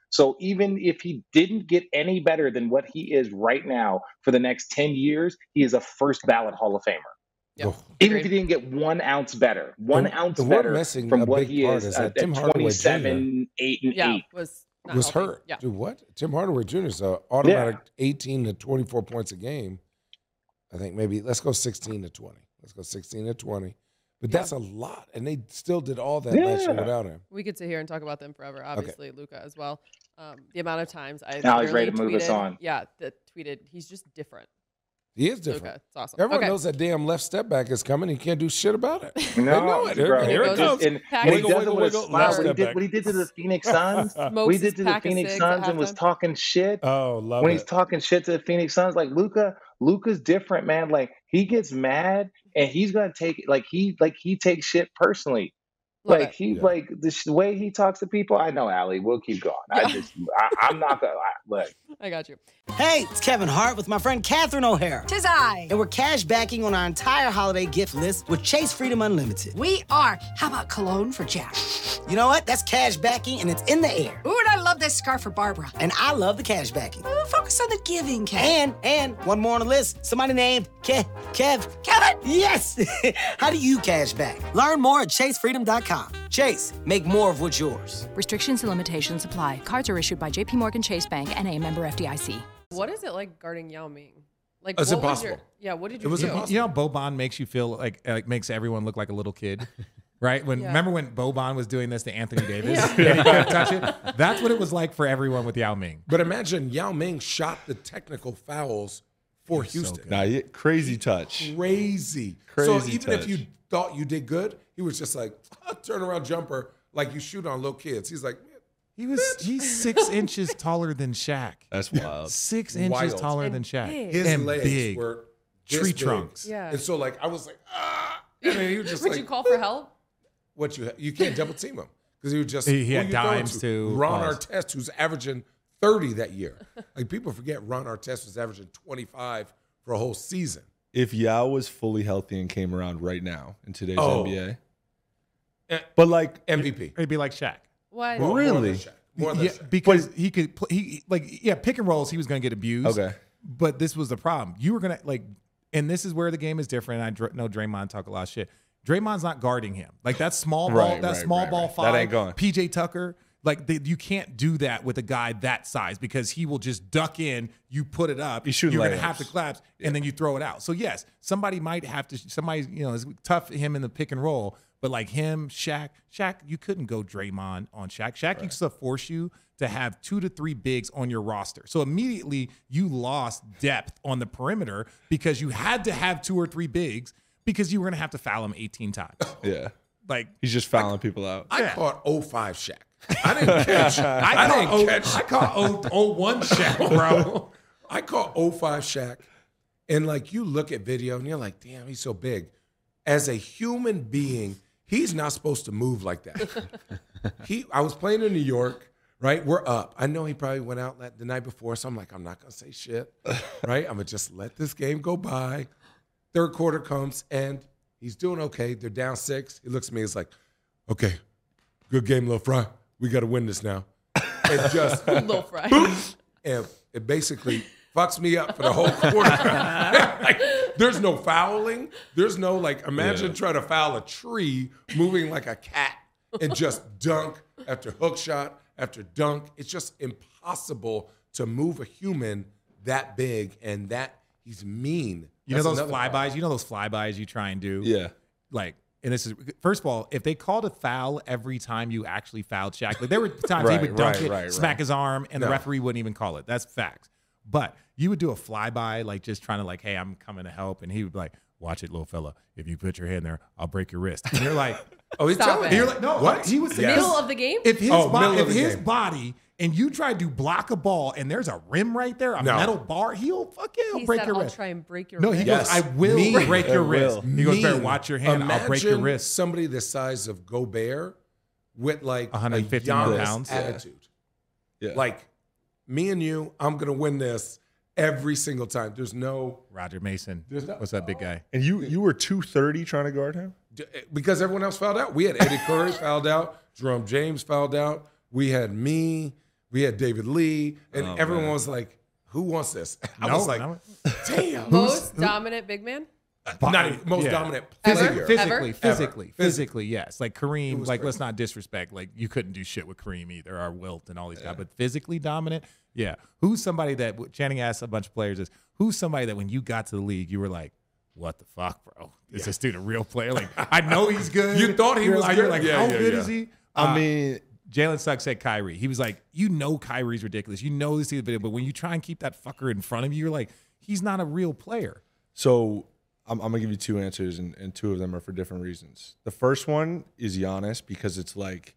So even if he didn't get any better than what he is right now for the next 10 years, he is a first ballot Hall of Famer. Even if he didn't get one ounce better, one The- ounce the better missing from what he is, is uh, that Tim Hardaway Jr. 27, 8, and Yeah, 8. was not was healthy. hurt. Yeah. Dude, what? Tim Hardaway Jr. is a automatic 18 to 24 points a game. I think maybe let's go 16 to 20. Let's go 16 to 20. But that's a lot, and they still did all that last year without him. We could sit here and talk about them forever. Obviously, Luka as well. Um, the amount of times I Now he's ready literally to move us on. Yeah, that tweeted. He's just different. He is different. Luka, it's awesome. Everyone Okay. knows that damn left step back is coming. He can't do shit about it. they No, know it. Here, bro. here it goes comes. And Pack when he his- does it with a wiggle, smile, what he did, what he did to the Phoenix Suns, Smokes what he did to the Phoenix Suns and was talking shit. Oh, love when it. he's talking shit to the Phoenix Suns, like Luka, Luka's different, man. Like he gets mad and he's gonna take like he like he takes shit personally. Love like it. he, like the sh- way he talks to people. I know, Allie. We'll keep going. I just, I, I'm not gonna I, look. I got you. Hey, it's Kevin Hart with my friend Catherine O'Hara. Tis I. And we're cash backing on our entire holiday gift list with Chase Freedom Unlimited. We are. How about cologne for Jack? You know what? That's cash backing and it's in the air. Ooh, and I love this scarf for Barbara. And I love the cash backing. Ooh, focus on the giving, Kev. And, and one more on the list. Somebody named Kev. Kev. Kevin! Yes! How do you cash back? Learn more at chasefreedom.com. Chase, make more of what's yours. Restrictions and limitations apply. Cards are issued by JPMorgan Chase Bank and a member FDIC. What is it like guarding Yao Ming? Like, It's what was your- impossible. yeah, what did you? It you was do? impossible. You know, Boban makes you feel like like makes everyone look like a little kid. Right when Yeah. remember when Boban was doing this to Anthony Davis, Yeah. and he touch it. That's what it was like for everyone with Yao Ming. But imagine Yao Ming shot the technical fouls for Houston. Nah, yeah, crazy touch. Crazy. Crazy. So Crazy even if you thought you did good, he was just like turn around jumper like you shoot on little kids. He's like, He was he's six inches taller than Shaq. That's wild. Six inches taller And than Shaq. big. his and legs big. were this Tree big. trunks. Yeah. And so like I was like, ah. And then he was just Would like, you call for help? what you you can't double team him because he was just He- he had you throwing dimes too. Ron Pause. Artest, who's averaging thirty that year. Like people forget Ron Artest was averaging twenty five for a whole season. If Yao was fully healthy and came around right now in today's Oh. NBA, Eh, but like MVP. It'd be like Shaq. What? More- more Really? than Shaq. More than yeah, Shaq. because he could play, he like yeah pick and rolls he was going to get abused. Okay. but this was the problem. You were gonna like, and this is where the game is different. I dr- know Draymond talk a lot of shit. Draymond's not guarding him. Like that small ball, Right, that right, small right, ball right. five. That ain't going. PJ Tucker. Like they, you can't do that with a guy that size because he will just duck in. You put it up. You're gonna have to collapse, and then you throw it out. So yes, somebody might have to. Somebody you know is tough him in the pick and roll, but like him, Shaq, Shaq, you couldn't go Draymond on Shaq. Shaq used to force you to have two to three bigs on your roster. So immediately you lost depth on the perimeter because you had to have two or three bigs because you were gonna have to foul him 18 times. yeah, Like he's just fouling people out. I Yeah. caught 05 Shaq. I didn't catch. I, I, didn't caught, catch. I caught 0, 01 Shaq, bro. I caught 05 Shaq, and like you look at video and you're like, damn, he's so big. As a human being, he's not supposed to move like that. he, I was playing in New York, right? We're up. I know he probably went out that- the night before, so I'm like, I'm not gonna say shit, right? I'm gonna just let this game go by. Third quarter comes and he's doing okay. They're down six. He looks at me. He's like, okay, good game, Lil Frye. We got to win this now. And just Little fry. and it basically fucks me up for the whole quarter. like, there's no fouling. There's no like. Imagine Yeah. trying to foul a tree moving like a cat and just dunk after hook shot after dunk. It's just impossible to move a human that big and that he's mean. You know those flybys? problem. You know those flybys you try and do? Yeah. Like, and this is first of all, if they called a foul every time you actually fouled Shaq, like there were times Right, he would dunk right, it, right, smack right. his arm, and the referee wouldn't even call it. That's facts. But you would do a flyby, like just trying to like, hey, I'm coming to help, and he would be like, watch it, little fella. If you put your hand there, I'll break your wrist. And you're like, Oh, he's Stop telling it. you. you're like, no, What? He was Yes. Middle of the game? if his, Oh, bo- if his game. body and you try to block a ball and there's a rim right there, a No. metal bar, he'll fuck yeah, he'll He break said, your I'll wrist. try and break your wrist. No, he wrist. Yes. goes, I will Me. break your wrist. will. He goes, better Mean. watch your hand. I'll break your wrist. Somebody the size of Gobert with like 150 a Giannis pounds. Yeah. attitude. Yeah. Like me and you, I'm gonna win this every single time. There's no Roger Mason. There's no- What's that big guy? And you you were two thirty trying to guard him. Eh, because everyone else fouled out. We had Eddie Curry fouled out, Jerome James fouled out. We had me, we had David Lee, and Oh, everyone man. was like, "Who wants this?" I No, was like, no. "Damn." Most dominant big man? Not even most Yeah. dominant player. Physically, Ever? physically, Ever. physically, yes. Like Kareem, like crazy. let's not disrespect. Like you couldn't do shit with Kareem either, or Wilt and all these guys. But physically dominant, yeah. Who's somebody that Channing asked a bunch of players is who's somebody that when you got to the league you were like, what the fuck, bro? Is this dude a real player? Like I know he's good. You thought he You're was like, You're good? like, Yeah, how yeah, good yeah. is he? I Uh, mean, Jalen Suggs said Kyrie. He was like, you know Kyrie's ridiculous. You know this is the video, but when you try and keep that fucker in front of you, you're like, he's not a real player. So I'm, I'm gonna give you two answers, and, and two of them are for different reasons. The first one is Giannis because it's like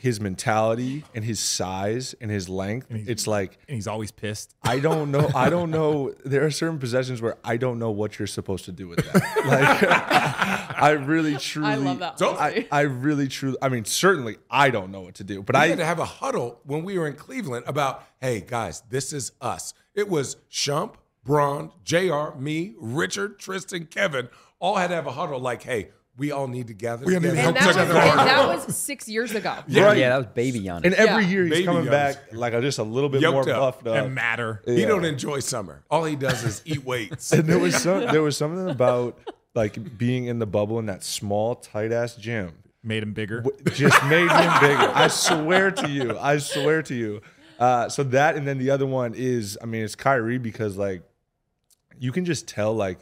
his mentality and his size and his length. it's like and he's always pissed. I don't know. I don't know. There are certain possessions where I don't know what you're supposed to do with that. like, I really, truly, love that I, I really, truly. I mean, certainly, I don't know what to do. But we I had to have a huddle when we were in Cleveland about, hey guys, this is us. It was Shump, Bron, Jr., me, Richard, Tristan, Kevin, all had to have a huddle. Like, hey, we all need to gather. We need to together. And that, was, Together. and that was six years ago. Yeah. Yeah, that was baby Giannis. and every Yeah. year he's Baby coming Giannis. back like a, just a little bit Yoked more up. buffed up and matter. He don't enjoy summer. All he does is eat weights. And there was some, there was something about like being in the bubble in that small tight ass gym Made him bigger. just made him bigger. I swear to you. I swear to you. Uh, so that and then the other one is, I mean, it's Kyrie because like you can just tell like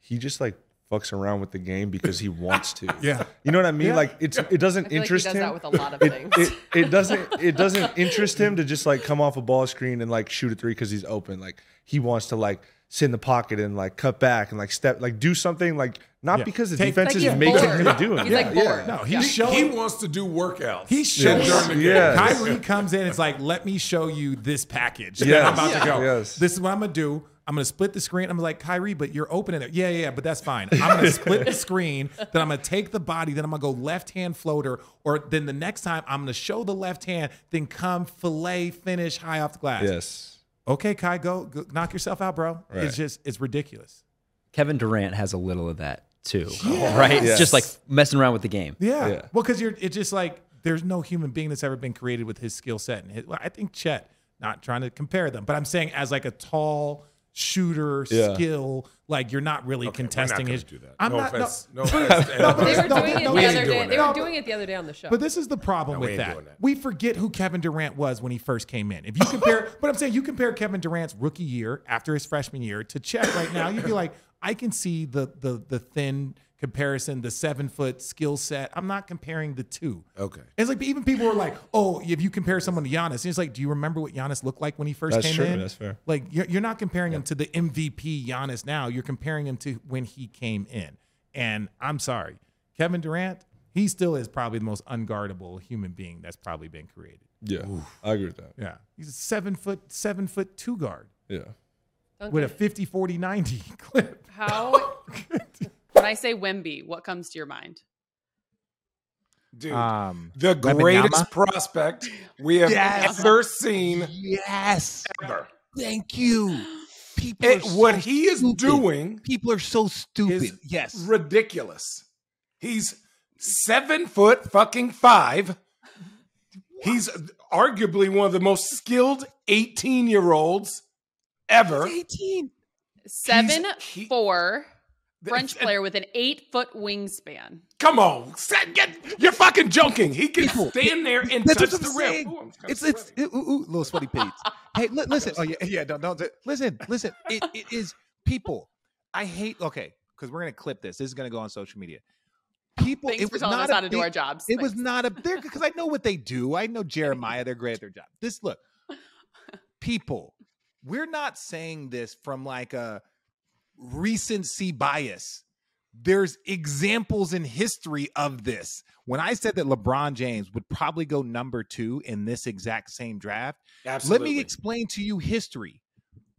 he just like fucks around with the game because he wants to. Yeah. You know what I mean? Like it's it doesn't I feel like he interest does him. that with a lot of it, things. It, it doesn't it doesn't interest him to just like come off a ball screen and like shoot a three because he's open. Like he wants to like sit in the pocket and like cut back and like step like do something like not Yeah. because the Take- defense Like is making bored. him do it. He's yeah, like yeah. No, He, he's showing. he wants to do workouts. He's showing. during the. Yes. Kyrie comes in. It's like, let me show you this package. that Yes. I'm about to go. Yes. This is what I'm gonna do. I'm gonna split the screen. I'm like, Kyrie, but you're open in there. Yeah, yeah, yeah, but that's fine. I'm gonna split the screen. Then I'm gonna take the body. Then I'm gonna go left hand floater. Or then the next time I'm gonna show the left hand. Then come fillet finish high off the glass. Yes. Okay, Kai, go, go knock yourself out, bro. Right. It's just it's ridiculous. Kevin Durant has a little of that too, right? Yes. Just like messing around with the game. Yeah. Yeah. Well, because you're it's just like there's no human being that's ever been created with his skill set. And his, well, I think Chet, not trying to compare them, but I'm saying as like a tall shooter Yeah. skill, like you're not really Okay, contesting gonna his. do that. I'm no not. offense. No, No, offense. No, but They were doing it the we other day. They were doing it the other day on the show. But this is the problem No, with that. that. We forget who Kevin Durant was when he first came in. If you compare, but I'm saying you compare Kevin Durant's rookie year after his freshman year to Chet right now, you'd be like, I can see the the the thin comparison, the seven foot skill set. I'm not comparing the two. Okay. It's like even people were like, "Oh, if you compare someone to Giannis," it's like, "Do you remember what Giannis looked like when he first That's came true. in?" That's fair. Like you're, you're not comparing him to the MVP Giannis now. You're comparing him to when he came in. And I'm sorry, Kevin Durant, he still is probably the most unguardable human being that's probably been created. Yeah. I agree with that. Yeah, he's a seven foot seven foot two guard Yeah. With a 50 40 90 clip. How? when I say Wemby, what comes to your mind? Dude, Um, the Wembanyama? greatest prospect we have Yes. ever seen Yes. ever. Thank you. People It, are what he is stupid. doing People are so stupid. is yes. ridiculous. He's seven foot fucking five. He's arguably one of the most skilled 18 year olds ever. 18. Seven he- four Th- French th- player with an eight foot wingspan. Come on, Sa- get, you're fucking joking. He can stand there and That's touch the oh, I'm rim. Ooh, I'm It's it's sweaty. ooh, ooh, ooh, little sweaty Pete's. hey, li- listen. Oh yeah, yeah. Don't don't listen. Listen. It it is people. I hate. Okay, because we're gonna clip this. This is gonna go on social media. People. Thanks it for was telling not us a how to do our jobs. It was not a there because I know what they do. I know Jeremiah. They're great at their job. This look, people. We're not saying this from like a recency bias. There's examples in history of this. When I said that LeBron James would probably go number two in this exact same draft, Absolutely. let me explain to you history.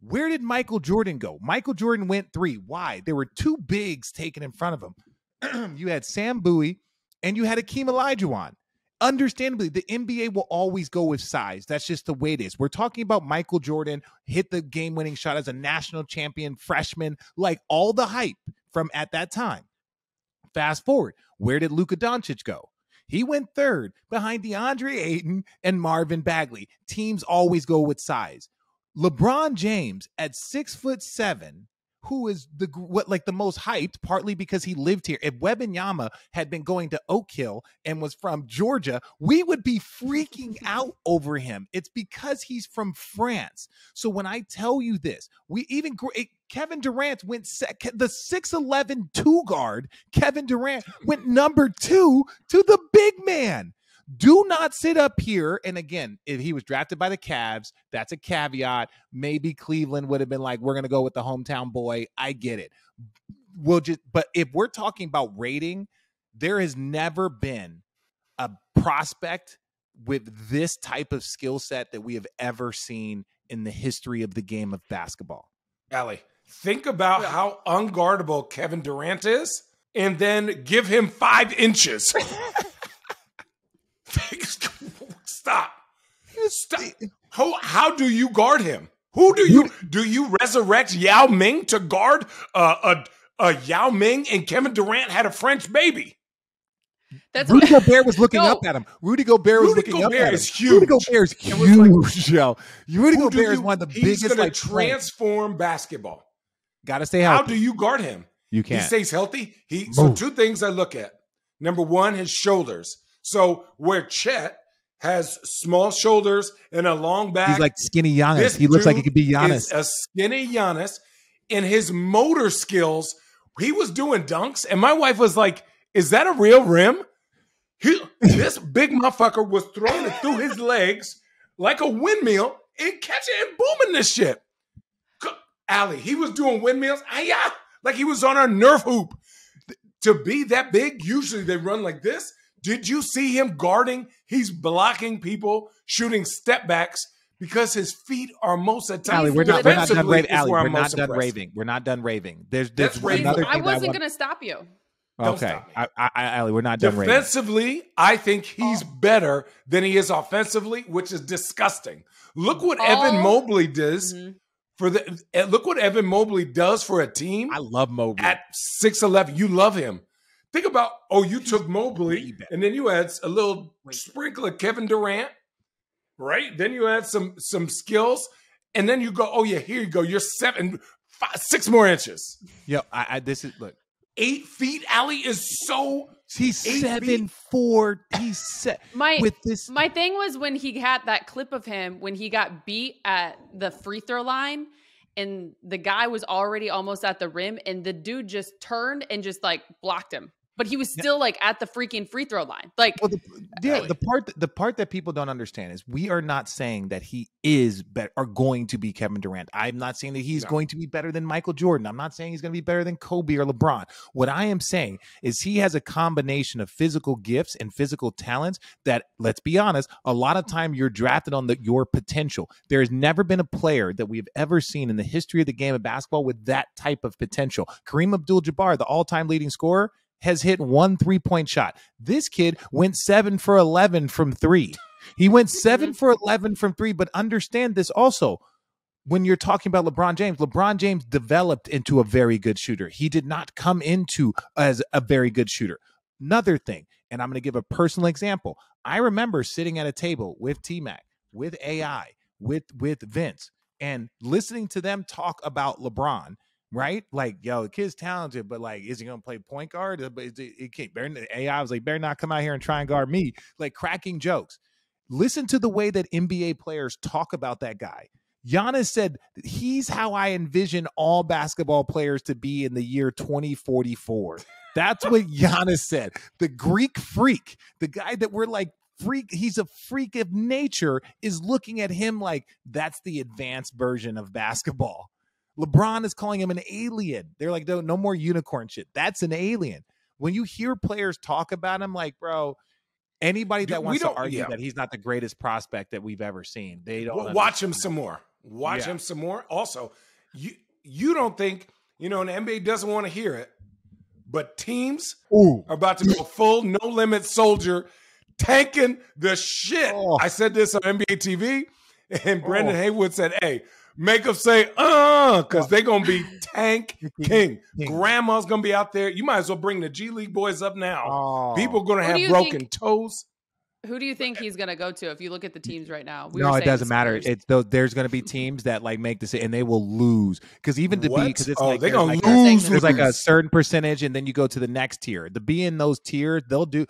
Where did Michael Jordan go? Michael Jordan went three. Why? There were two bigs taken in front of him. you had Sam Bowie and you had Akeem Olajuwon. Understandably, the NBA will always go with size. That's just the way it is. We're talking about Michael Jordan hit the game winning shot as a national champion freshman, like all the hype from at that time. Fast forward, where did Luka Doncic go? He went third behind DeAndre Ayton and Marvin Bagley. Teams always go with size. LeBron James at six foot seven, who is the what like the most hyped, partly because he lived here. If Webb and Wembanyama had been going to Oak Hill and was from Georgia, we would be freaking out over him. It's because he's from France. So when I tell you this, we even it- Kevin Durant went sec- the 6'11 two guard. Kevin Durant went number two to the big man. Do not sit up here. And again, if he was drafted by the Cavs, that's a caveat. Maybe Cleveland would have been like, we're going to go with the hometown boy. I get it. We'll just, but if we're talking about rating, there has never been a prospect with this type of skill set that we have ever seen in the history of the game of basketball. Allie, think about how unguardable Kevin Durant is, and then give him five inches. Stop. Stop. How, how do you guard him? Who do you do you resurrect Yao Ming to guard uh, a a Yao Ming and Kevin Durant had a French baby? That's Rudy Gobert was looking up at him. Rudy Gobert was Rudy looking up Gobert at him. is huge. Rudy Gobert is It was like- huge, yo. Rudy Who do Gobert is one of the he's biggest gonna like transform basketball. Got to stay How healthy. do you guard him? You He can't. He stays healthy. He so two things I look at. Number one, his shoulders. So where Chet has small shoulders and a long back, He's like skinny Giannis. He looks like he could be is Giannis. a skinny Giannis. In his motor skills, he was doing dunks, and my wife was like, "Is that a real rim?" He, this big motherfucker was throwing it through his legs like a windmill and catching and booming this shit. Allie, he was doing windmills, ah, like he was on a Nerf hoop. To be that big, usually they run like this. Did you see him guarding? He's blocking people, shooting step backs because his feet are most of the time. Allie, we're not, we're not done Defensively raving. Allie, we're I'm not done impressed. raving. We're not done raving. There's, there's That's raving. another I thing that wasn't want- going to stop you. Okay, I, I, I, Allie, we're not done raving. Defensively, I think he's better than he is offensively, which is disgusting. Look what Evan Mobley does for the. eh, Look what Evan Mobley does for a team I love Mobley. at six eleven. You love him. Think about oh, you took Mobley and then you add a little sprinkle of Kevin Durant, right? Then you add some some skills, and then you go, oh yeah, here you go. You're seven, five, six more inches. Yo, I, I this is look. Eight feet. Allie is so. He's eight seven feet. four. He's set My with this. my thing was when he had that clip of him when he got beat at the free throw line and the guy was already almost at the rim and the dude just turned and just like blocked him. But he was still like at the freaking free throw line. Like Well, the, yeah, the part the part that people don't understand is we are not saying that he is better are going to be Kevin Durant. I'm not saying that he's No. going to be better than Michael Jordan. I'm not saying he's going to be better than Kobe or LeBron. What I am saying is he has a combination of physical gifts and physical talents that let's be honest, a lot of time you're drafted on the your potential. There has never been a player that we've ever seen in the history of the game of basketball with that type of potential. Kareem Abdul-Jabbar, the all-time leading scorer, has hit one three point shot. This kid went seven for 11 from three. He went mm-hmm. 7 for 11 from three. But understand this also when you're talking about LeBron James, LeBron James developed into a very good shooter. He did not come into as a very good shooter. Another thing, and I'm going to give a personal example. I remember sitting at a table with T Mac, with AI, with with Vince, and listening to them talk about LeBron right? Like, yo, the kid's talented, but like, is he gonna play point guard? But it, it can't. Better, AI was like, better not come out here and try and guard me. Like cracking jokes. Listen to the way that NBA players talk about that guy. Giannis said he's how I envision all basketball players to be in the year 2044. That's what Giannis said. The Greek freak, the guy that we're like freak, he's a freak of nature, is looking at him like that's the advanced version of basketball. LeBron is calling him an alien. They're like, no, no more unicorn shit. That's an alien. When you hear players talk about him, like, bro, anybody that we wants to argue yeah. that he's not the greatest prospect that we've ever seen, they don't Well, watch him some more. Watch Yeah. him some more. Also, you you don't think you know, and the NBA doesn't want to hear it, but teams Ooh. are about to go full no limit soldier, tanking the shit. Oh. I said this on NBA TV, and Brendan oh. Haywood said, "Hey." Make them say, uh, because they're gonna be tank king. Grandma's gonna be out there. You might as well bring the G League boys up now. Oh. People gonna have broken think- toes. who do you think he's going to go to if you look at the teams right now? We no, it doesn't matter. It's though there's going to be teams that like make this and they will lose because even to be because it's Oh, like they there's gonna like lose, A, there's like a certain percentage and then you go to the next tier. The be in those tiers, they'll do.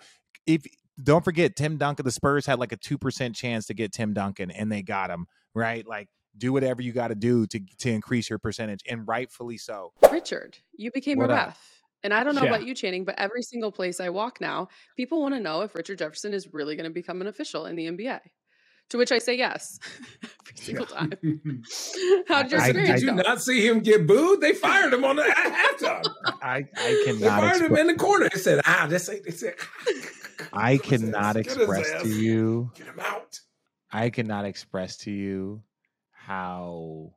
If don't forget, Tim Duncan, the Spurs had like a two percent chance to get Tim Duncan and they got him right. Like do whatever you got to do to to increase your percentage and rightfully so. Richard, you became What a up? ref. And I don't know Yeah. about you, Channing, but every single place I walk now, people want to know if Richard Jefferson is really going to become an official in the NBA. To which I say yes every single time. How did your I- experience did you go? not see him get booed? They fired him on the halftime. I I They cannot. fired him in the corner. They said, ah, this ain't. They said, I cannot Get express to you. Get him out. I cannot express to you how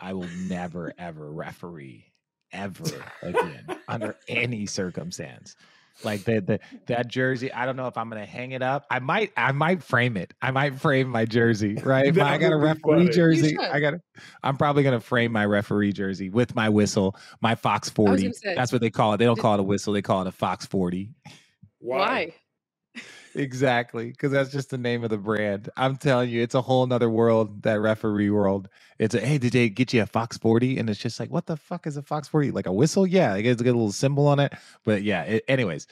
I will never ever referee ever again under any circumstance. Like the, the that jersey, I don't know if I'm gonna hang it up. I might I might frame it. I might frame my jersey, right? If I got a would be referee funny. Jersey. I got to I'm probably gonna frame my referee jersey with my whistle, my Fox 40. say- That's what they call it. They don't call it a whistle, they call it a Fox 40. Why? Exactly, because that's just the name of the brand. I'm telling you, it's a whole nother world. That referee world. It's a hey, did they get you a Fox 40? And it's just like, what the fuck is a Fox 40? Like a whistle? Yeah, it gets a little symbol on it. But yeah, it, anyways,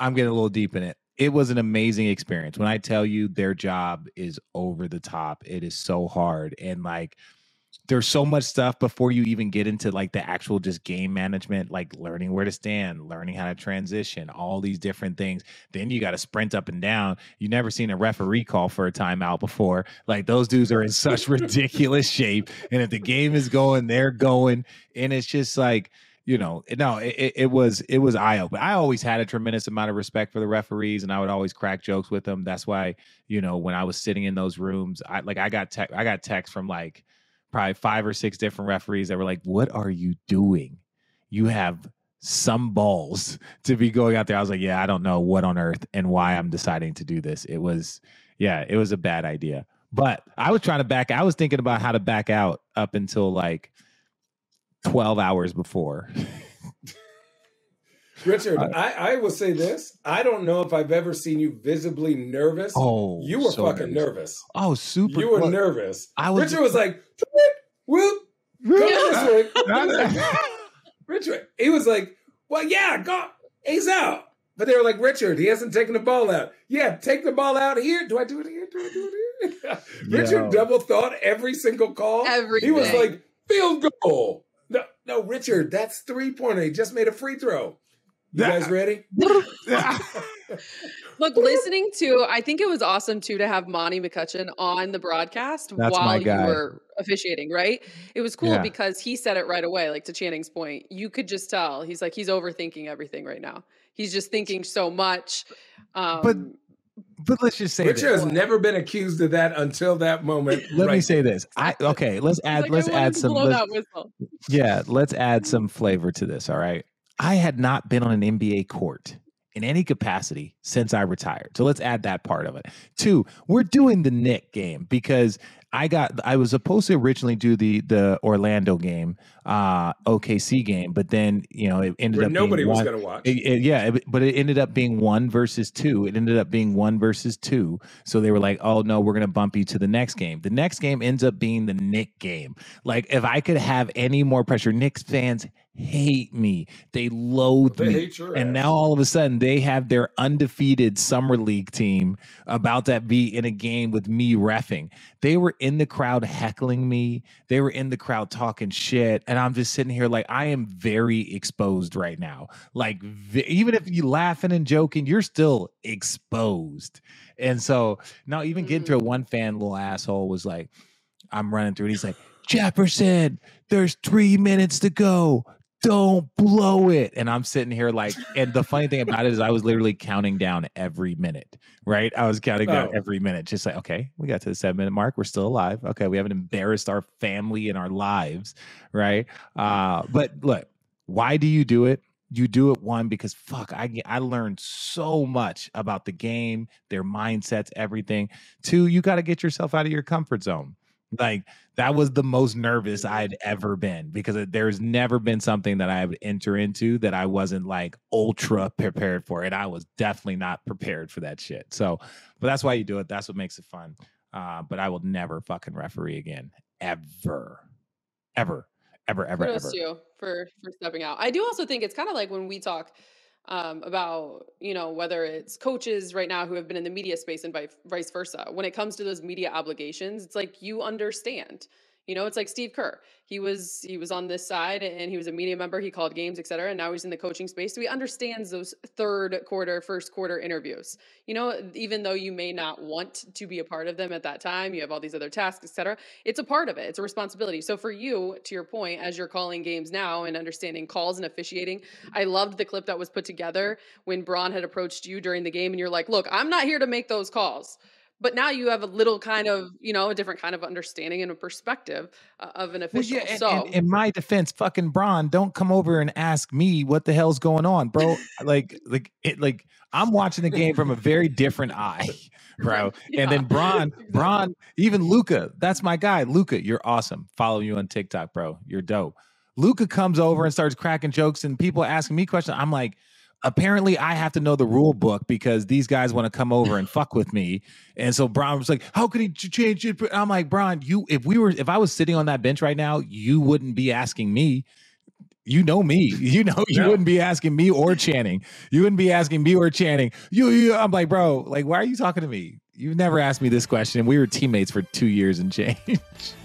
I'm getting a little deep in it. It was an amazing experience. When I tell you their job is over the top, it is so hard. And like there's so much stuff before you even get into like the actual just game management, like learning where to stand, learning how to transition, all these different things. Then you got to sprint up and down. You never seen a referee call for a timeout before. Like those dudes are in such ridiculous shape. And if the game is going, they're going. And it's just like, you know, no, it, it- was it was eye opening. I always had a tremendous amount of respect for the referees, and I would always crack jokes with them. That's why, you know, when I was sitting in those rooms, I like I got tech, I got texts from like probably five or six different referees that were like, "What are you doing? You have some balls to be going out there." I was like, "Yeah, I don't know what on earth and why I'm deciding to do this." It was, yeah, it was a bad idea. But I was trying to back. I was thinking about how to back out up until like twelve hours before. Richard, I, I will say this. I don't know if I've ever seen you visibly nervous. Oh, you were so fucking nervous. nervous. Oh, super! You were well, nervous. I was- Richard was like, whoop, go this way. Was like, Richard, he was like, well, yeah, go. He's out. But they were like, Richard, he hasn't taken the ball out. Yeah, take the ball out here. Do I do it here? Do I do it here? Richard Yo. double thought every single call. Every He was like, field goal. No, no, Richard, that's three pointer. He just made a free throw. You guys ready? Look, listening to, I think it was awesome too to have Monty McCutchen on the broadcast That's while you were officiating, right? It was cool Yeah. because he said it right away, like to Channing's point. You could just tell. He's like, he's overthinking everything right now. He's just thinking so much. Um, But but let's just say Richard this. has never been accused of that until that moment. Let me say this. I okay. Let's add. like, let's add some. let's- yeah, let's add some flavor to this. All right. I had not been on an NBA court in any capacity since I retired. So let's add that part of it. Two, we're doing the Knick game because I got I was supposed to originally do the the Orlando game, uh OKC game, but then you know it ended Where up nobody being was gonna watch. it- it- yeah, it- but it ended up being one versus two. It ended up being one versus two. So they were like, "Oh no, we're gonna bump you to the next game." The next game ends up being the Knick game. Like, if I could have any more pressure, Knicks fans hate me. They loathe They me. hate your and ass. now all of a sudden they have their undefeated summer league team about to be in a game with me refing. They were in the crowd heckling me. They were in the crowd talking shit, and I'm just sitting here like I am very exposed right now. Like v- even if you laughing and joking, you're still exposed. And so now even getting to a one fan little asshole was like, I'm running through, and he's like, Jefferson, there's three minutes to go. Don't blow it. And I'm sitting here like, and the funny thing about it is I was literally counting down every minute, right? I was counting down Oh. every minute, just like, okay, we got to the seven minute mark. We're still alive. Okay, we haven't embarrassed our family and our lives, right? Uh, but look, why do you do it? You do it one because fuck, I get- I learned so much about the game, their mindsets, everything. Two, you got to get yourself out of your comfort zone. Like that was the most nervous I'd ever been because there's never been something that I would enter into that I wasn't like ultra prepared for, and I was definitely not prepared for that shit. So, but that's why you do it. That's what makes it fun. Uh, but I will never fucking referee again, ever, ever, ever, ever, Kudos ever. you for for stepping out. I do also think it's kind of like when we talk um, about you know whether it's coaches right now who have been in the media space and vice vice versa. When it comes to those media obligations, it's like you understand. You know, it's like Steve Kerr. He was he was on this side and he was a media member. He called games, et cetera. And now he's in the coaching space. So he understands those third quarter, first quarter interviews. You know, even though you may not want to be a part of them at that time, you have all these other tasks, et cetera. It's a part of it. It's a responsibility. So for you, to your point, as you're calling games now and understanding calls and officiating, I loved the clip that was put together when Bron had approached you during the game and you're like, look, I'm not here to make those calls but now you have a little kind of you know a different kind of understanding and a perspective uh, of an Well, official yeah, and- so and in my defense, fucking Bron, don't come over and ask me what the hell's going on, bro. like, like it, like I'm watching the game from a very different eye, bro. And then Bron, Bron, even Luka, that's my guy. Luka, you're awesome. Follow you on TikTok, bro. You're dope. Luka comes over and starts cracking jokes, and people asking me questions. I'm like, apparently I have to know the rule book because these guys want to come over and fuck with me. And so Bron was like, "How could he change it?" I'm like, "Bron, you if we were if I was sitting on that bench right now, you wouldn't be asking me." You know me. You know you Yeah. wouldn't be asking me or Channing. You wouldn't be asking me or Channing. You, you I'm like, bro, like, why are you talking to me? You've never asked me this question. We were teammates for two years and change.